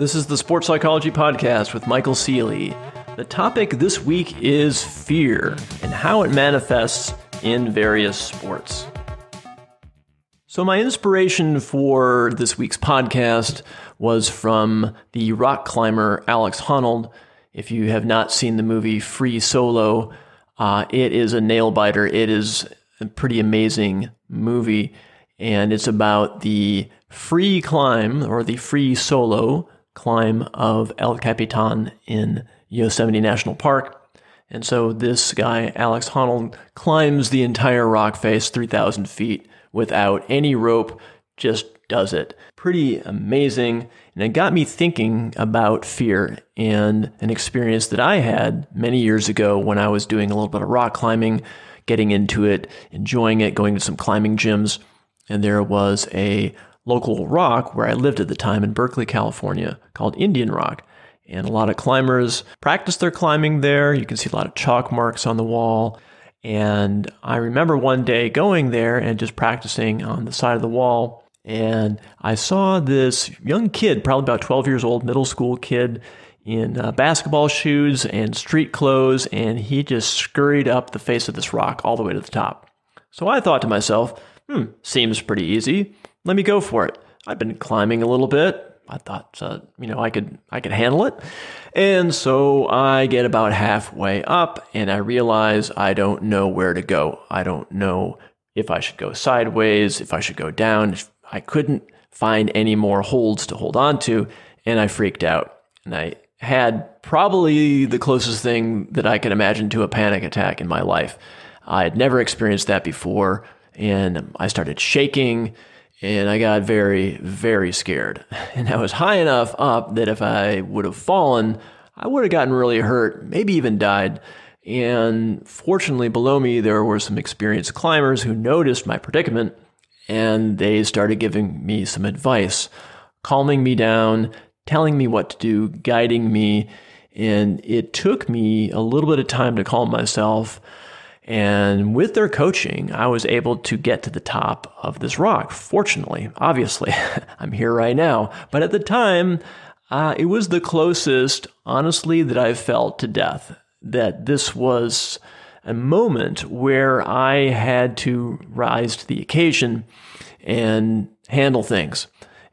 This is the Sports Psychology Podcast with Michael Ceely. The topic this week is fear and how it manifests in various sports. So, my inspiration for this week's podcast was from the rock climber Alex Honnold. If you have not seen the movie Free Solo, uh, it is a nail biter. It is a pretty amazing movie, and it's about the free climb or the free solo climb of El Capitan in Yosemite National Park. And so this guy, Alex Honnold, climbs the entire rock face, 3,000 feet, without any rope, just does it. Pretty amazing. And it got me thinking about fear and an experience that I had many years ago when I was doing a little bit of rock climbing, getting into it, enjoying it, going to some climbing gyms. And there was a local rock where I lived at the time in Berkeley, California, called Indian Rock. And a lot of climbers practice their climbing there. You can see a lot of chalk marks on the wall. And I remember one day going there and just practicing on the side of the wall. And I saw this young kid, probably about 12 years old, middle school kid, in uh, basketball shoes and street clothes. And he just scurried up the face of this rock all the way to the top. So I thought to myself, hmm, seems pretty easy let me go for it. I've been climbing a little bit. I thought, uh, you know, I could I could handle it, and so I get about halfway up, and I realize I don't know where to go. I don't know if I should go sideways, if I should go down. I couldn't find any more holds to hold on to, and I freaked out. And I had probably the closest thing that I could imagine to a panic attack in my life. I had never experienced that before, and I started shaking and I got very, very scared. And I was high enough up that if I would have fallen, I would have gotten really hurt, maybe even died. And fortunately, below me, there were some experienced climbers who noticed my predicament and they started giving me some advice, calming me down, telling me what to do, guiding me. And it took me a little bit of time to calm myself and with their coaching, I was able to get to the top of this rock. Fortunately, obviously, I'm here right now. But at the time, uh, it was the closest, honestly, that I felt to death. That this was a moment where I had to rise to the occasion and handle things.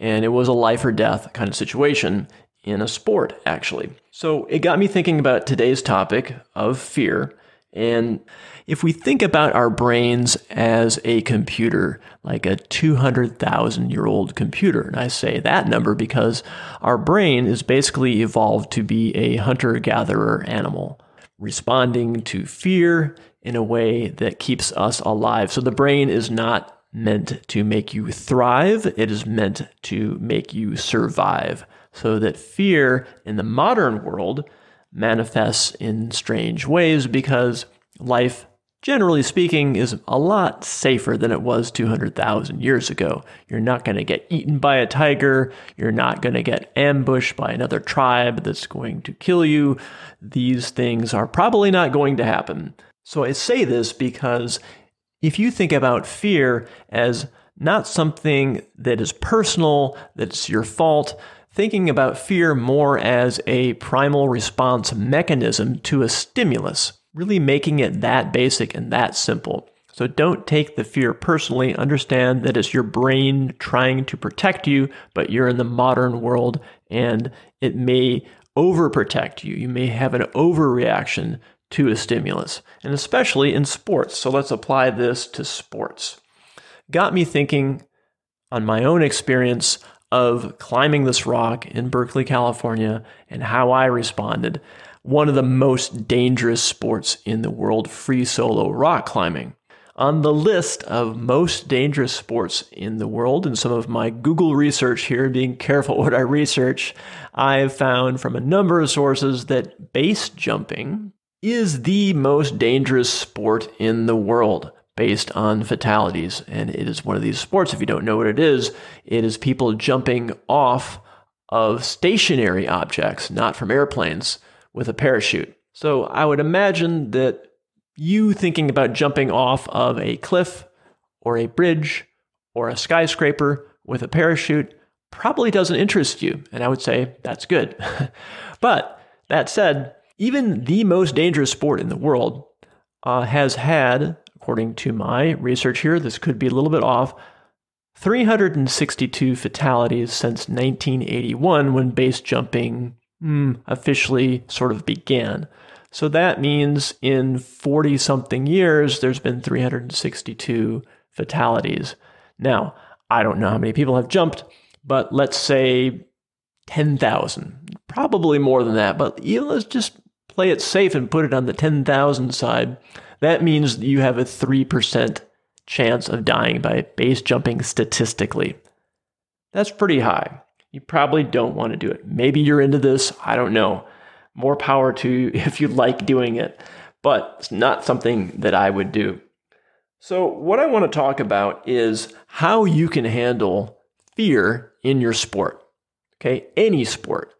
And it was a life or death kind of situation in a sport, actually. So it got me thinking about today's topic of fear. And if we think about our brains as a computer, like a 200,000 year old computer, and I say that number because our brain is basically evolved to be a hunter gatherer animal, responding to fear in a way that keeps us alive. So the brain is not meant to make you thrive, it is meant to make you survive. So that fear in the modern world manifests in strange ways because life generally speaking, is a lot safer than it was 200,000 years ago. You're not going to get eaten by a tiger. You're not going to get ambushed by another tribe that's going to kill you. These things are probably not going to happen. So I say this because if you think about fear as not something that is personal, that's your fault, thinking about fear more as a primal response mechanism to a stimulus really making it that basic and that simple. So don't take the fear personally. Understand that it's your brain trying to protect you, but you're in the modern world and it may overprotect you. You may have an overreaction to a stimulus, and especially in sports. So let's apply this to sports. Got me thinking on my own experience of climbing this rock in Berkeley, California, and how I responded one of the most dangerous sports in the world, free solo rock climbing. On the list of most dangerous sports in the world, and some of my Google research here, being careful what I research, I've found from a number of sources that base jumping is the most dangerous sport in the world based on fatalities. And it is one of these sports, if you don't know what it is, it is people jumping off of stationary objects, not from airplanes with a parachute. So I would imagine that you thinking about jumping off of a cliff or a bridge or a skyscraper with a parachute probably doesn't interest you. And I would say that's good. but that said, even the most dangerous sport in the world uh, has had, according to my research here, this could be a little bit off, 362 fatalities since 1981 when base jumping mm, officially sort of began. So that means in 40 something years, there's been 362 fatalities. Now, I don't know how many people have jumped, but let's say 10,000. Probably more than that, but let's just play it safe and put it on the 10,000 side. That means you have a 3% chance of dying by base jumping statistically. That's pretty high. You probably don't want to do it. Maybe you're into this. I don't know. More power to you if you like doing it, but it's not something that I would do. So, what I want to talk about is how you can handle fear in your sport. Okay, any sport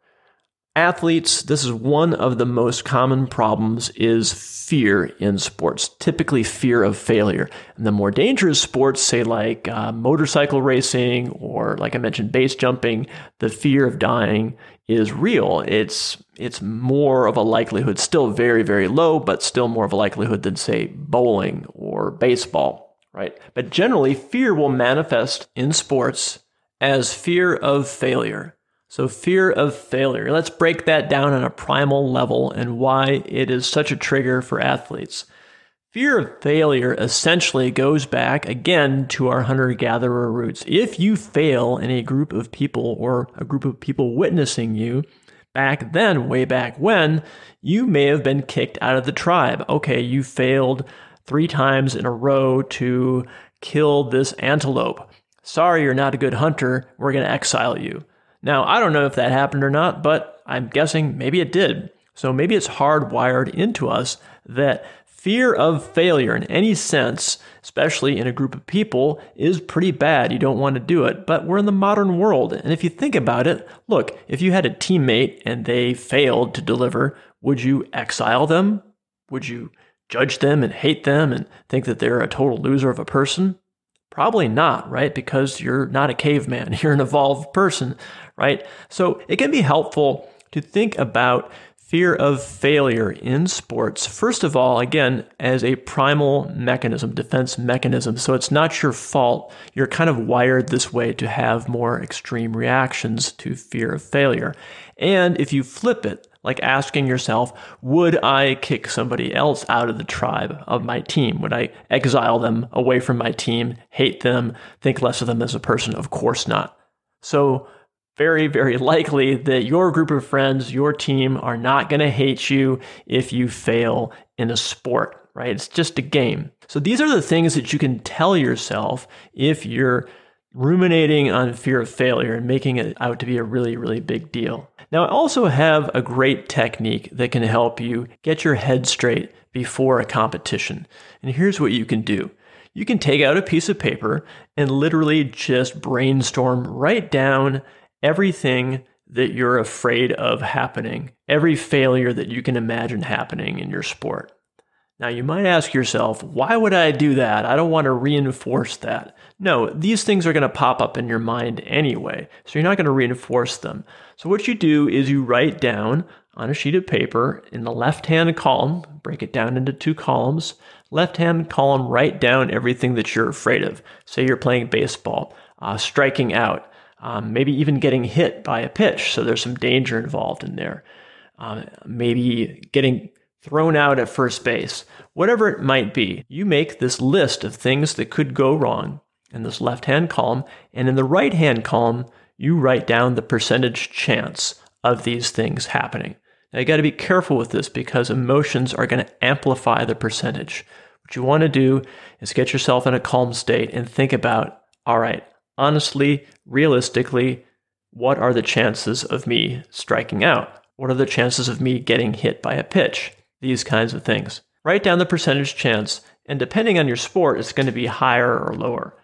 athletes this is one of the most common problems is fear in sports typically fear of failure. And the more dangerous sports say like uh, motorcycle racing or like i mentioned base jumping the fear of dying is real. It's it's more of a likelihood still very very low but still more of a likelihood than say bowling or baseball right? But generally fear will manifest in sports as fear of failure so, fear of failure. Let's break that down on a primal level and why it is such a trigger for athletes. Fear of failure essentially goes back again to our hunter gatherer roots. If you fail in a group of people or a group of people witnessing you, back then, way back when, you may have been kicked out of the tribe. Okay, you failed three times in a row to kill this antelope. Sorry, you're not a good hunter. We're going to exile you. Now, I don't know if that happened or not, but I'm guessing maybe it did. So maybe it's hardwired into us that fear of failure in any sense, especially in a group of people, is pretty bad. You don't want to do it. But we're in the modern world. And if you think about it, look, if you had a teammate and they failed to deliver, would you exile them? Would you judge them and hate them and think that they're a total loser of a person? Probably not, right? Because you're not a caveman, you're an evolved person, right? So it can be helpful to think about fear of failure in sports. First of all, again, as a primal mechanism, defense mechanism. So it's not your fault. You're kind of wired this way to have more extreme reactions to fear of failure. And if you flip it, like asking yourself, would I kick somebody else out of the tribe of my team? Would I exile them away from my team, hate them, think less of them as a person? Of course not. So, very, very likely that your group of friends, your team, are not going to hate you if you fail in a sport, right? It's just a game. So, these are the things that you can tell yourself if you're ruminating on fear of failure and making it out to be a really, really big deal. Now, I also have a great technique that can help you get your head straight before a competition. And here's what you can do you can take out a piece of paper and literally just brainstorm, write down everything that you're afraid of happening, every failure that you can imagine happening in your sport. Now, you might ask yourself, why would I do that? I don't want to reinforce that. No, these things are going to pop up in your mind anyway, so you're not going to reinforce them. So, what you do is you write down on a sheet of paper in the left hand column, break it down into two columns. Left hand column, write down everything that you're afraid of. Say you're playing baseball, uh, striking out, um, maybe even getting hit by a pitch, so there's some danger involved in there. Uh, maybe getting thrown out at first base, whatever it might be. You make this list of things that could go wrong in this left hand column, and in the right hand column, you write down the percentage chance of these things happening. Now, you got to be careful with this because emotions are going to amplify the percentage. What you want to do is get yourself in a calm state and think about all right, honestly, realistically, what are the chances of me striking out? What are the chances of me getting hit by a pitch? These kinds of things. Write down the percentage chance, and depending on your sport, it's going to be higher or lower.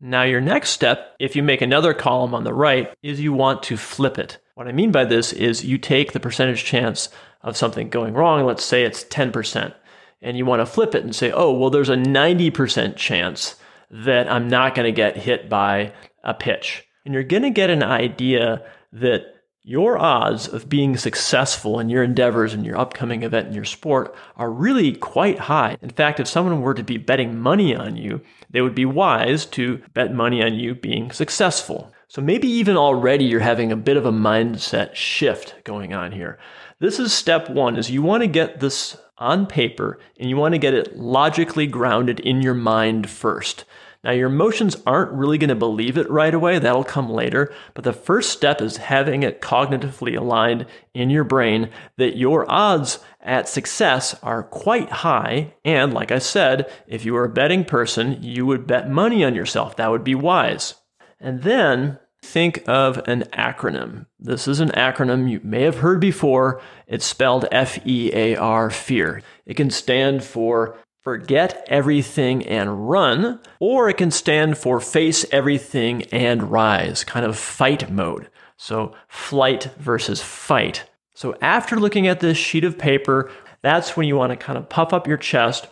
Now, your next step, if you make another column on the right, is you want to flip it. What I mean by this is you take the percentage chance of something going wrong, let's say it's 10%, and you want to flip it and say, oh, well, there's a 90% chance that I'm not going to get hit by a pitch. and you're going to get an idea that your odds of being successful in your endeavors in your upcoming event in your sport are really quite high. In fact, if someone were to be betting money on you, they would be wise to bet money on you being successful. So maybe even already you're having a bit of a mindset shift going on here. This is step 1 is you want to get this on paper and you want to get it logically grounded in your mind first. Now, your emotions aren't really going to believe it right away, that'll come later. But the first step is having it cognitively aligned in your brain that your odds at success are quite high. And like I said, if you were a betting person, you would bet money on yourself. That would be wise. And then think of an acronym. This is an acronym you may have heard before. It's spelled F E A R, fear. It can stand for forget everything and run, or it can stand for face everything and rise, kind of fight mode. So, flight versus fight. So, after looking at this sheet of paper, that's when you want to kind of puff up your chest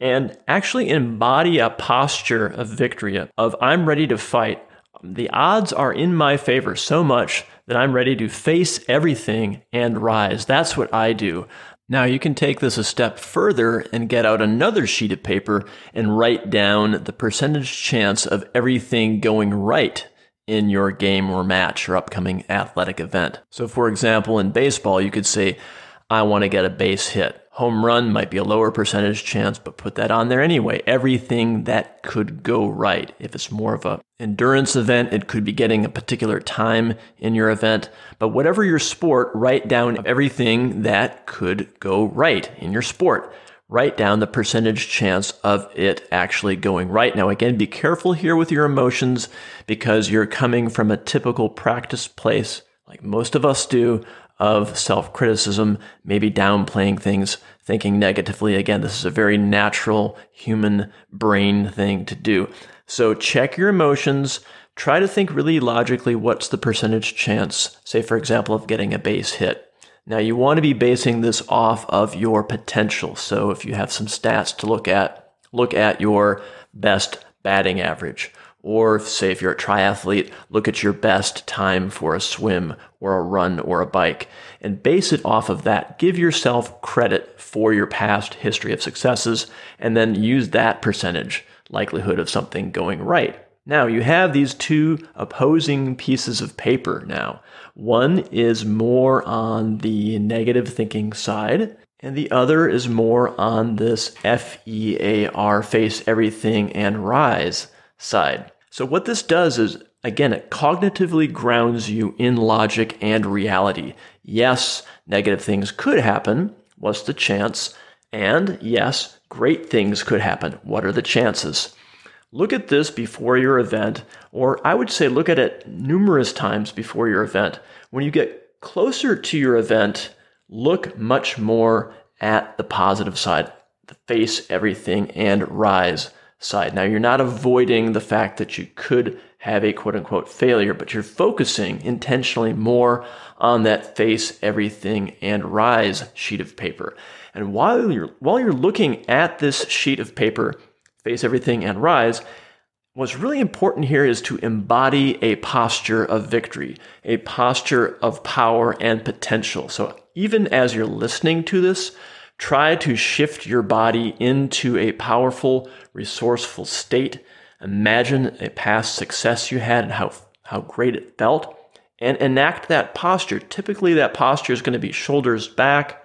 and actually embody a posture of victory, of I'm ready to fight. The odds are in my favor so much that I'm ready to face everything and rise. That's what I do. Now you can take this a step further and get out another sheet of paper and write down the percentage chance of everything going right in your game or match or upcoming athletic event. So for example, in baseball, you could say, I want to get a base hit. Home run might be a lower percentage chance, but put that on there anyway. Everything that could go right. If it's more of a endurance event, it could be getting a particular time in your event. But whatever your sport, write down everything that could go right in your sport. Write down the percentage chance of it actually going right. Now, again, be careful here with your emotions because you're coming from a typical practice place, like most of us do, of self criticism, maybe downplaying things, thinking negatively. Again, this is a very natural human brain thing to do. So check your emotions. Try to think really logically what's the percentage chance, say, for example, of getting a base hit. Now, you want to be basing this off of your potential. So if you have some stats to look at, look at your best batting average or say if you're a triathlete, look at your best time for a swim or a run or a bike and base it off of that. Give yourself credit for your past history of successes and then use that percentage likelihood of something going right. Now you have these two opposing pieces of paper now. One is more on the negative thinking side, and the other is more on this F E A R face everything and rise side. So, what this does is, again, it cognitively grounds you in logic and reality. Yes, negative things could happen. What's the chance? And yes, great things could happen. What are the chances? Look at this before your event, or I would say look at it numerous times before your event. When you get closer to your event, look much more at the positive side, face everything and rise side. Now, you're not avoiding the fact that you could have a quote unquote failure, but you're focusing intentionally more on that face everything and rise sheet of paper. And while you're while you're looking at this sheet of paper, face everything and rise, what's really important here is to embody a posture of victory, a posture of power and potential. So even as you're listening to this, Try to shift your body into a powerful, resourceful state. Imagine a past success you had and how, how great it felt, and enact that posture. Typically, that posture is going to be shoulders back,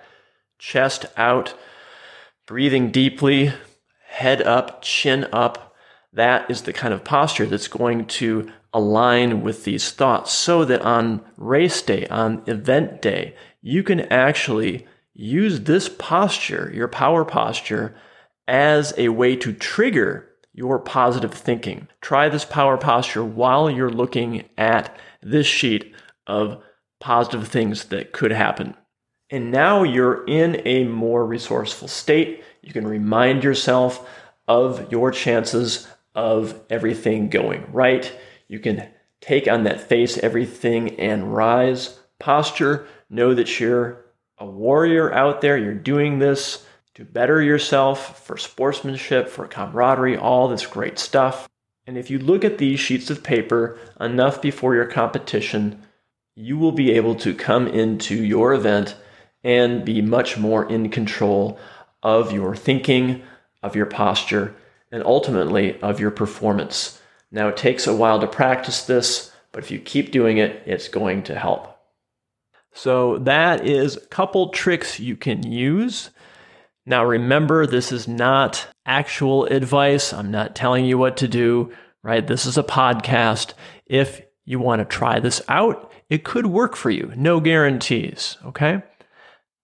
chest out, breathing deeply, head up, chin up. That is the kind of posture that's going to align with these thoughts so that on race day, on event day, you can actually use this posture, your power posture, as a way to trigger your positive thinking. Try this power posture while you're looking at this sheet of positive things that could happen. And now you're in a more resourceful state. You can remind yourself of your chances of everything going right. You can take on that face everything and rise posture. Know that you're a warrior out there. You're doing this to better yourself for sportsmanship, for camaraderie, all this great stuff. And if you look at these sheets of paper enough before your competition, you will be able to come into your event and be much more in control of your thinking, of your posture, and ultimately of your performance. Now, it takes a while to practice this, but if you keep doing it, it's going to help. So, that is a couple tricks you can use. Now, remember, this is not actual advice. I'm not telling you what to do, right? This is a podcast. If you want to try this out, it could work for you. No guarantees, okay?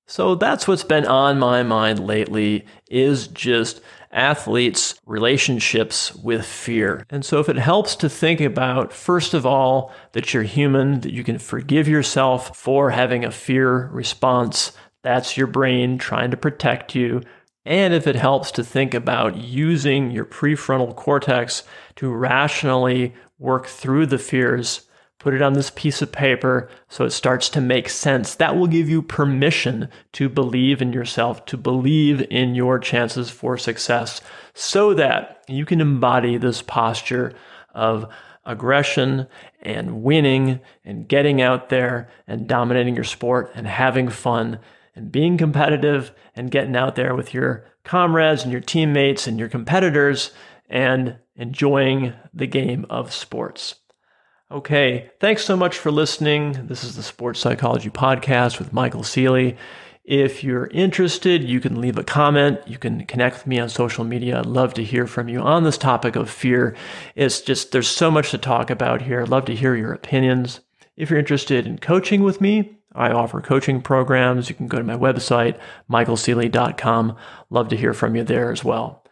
So that's what's been on my mind lately is just athletes' relationships with fear. And so if it helps to think about, first of all, that you're human, that you can forgive yourself for having a fear response, that's your brain trying to protect you. And if it helps to think about using your prefrontal cortex to rationally work through the fears, put it on this piece of paper so it starts to make sense. That will give you permission to believe in yourself, to believe in your chances for success, so that you can embody this posture of aggression and winning and getting out there and dominating your sport and having fun and being competitive and getting out there with your comrades and your teammates and your competitors and enjoying the game of sports. Okay, thanks so much for listening. This is the Sports Psychology Podcast with Michael Ceely. If you're interested, you can leave a comment. You can connect with me on social media. I'd love to hear from you on this topic of fear. It's just, there's so much to talk about here. I'd love to hear your opinions. If you're interested in coaching with me, I offer coaching programs. You can go to my website, michaelceely.com. Love to hear from you there as well.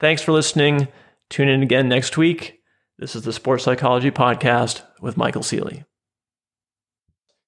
Thanks for listening. Tune in again next week. This is the Sports Psychology Podcast with Michael Ceely.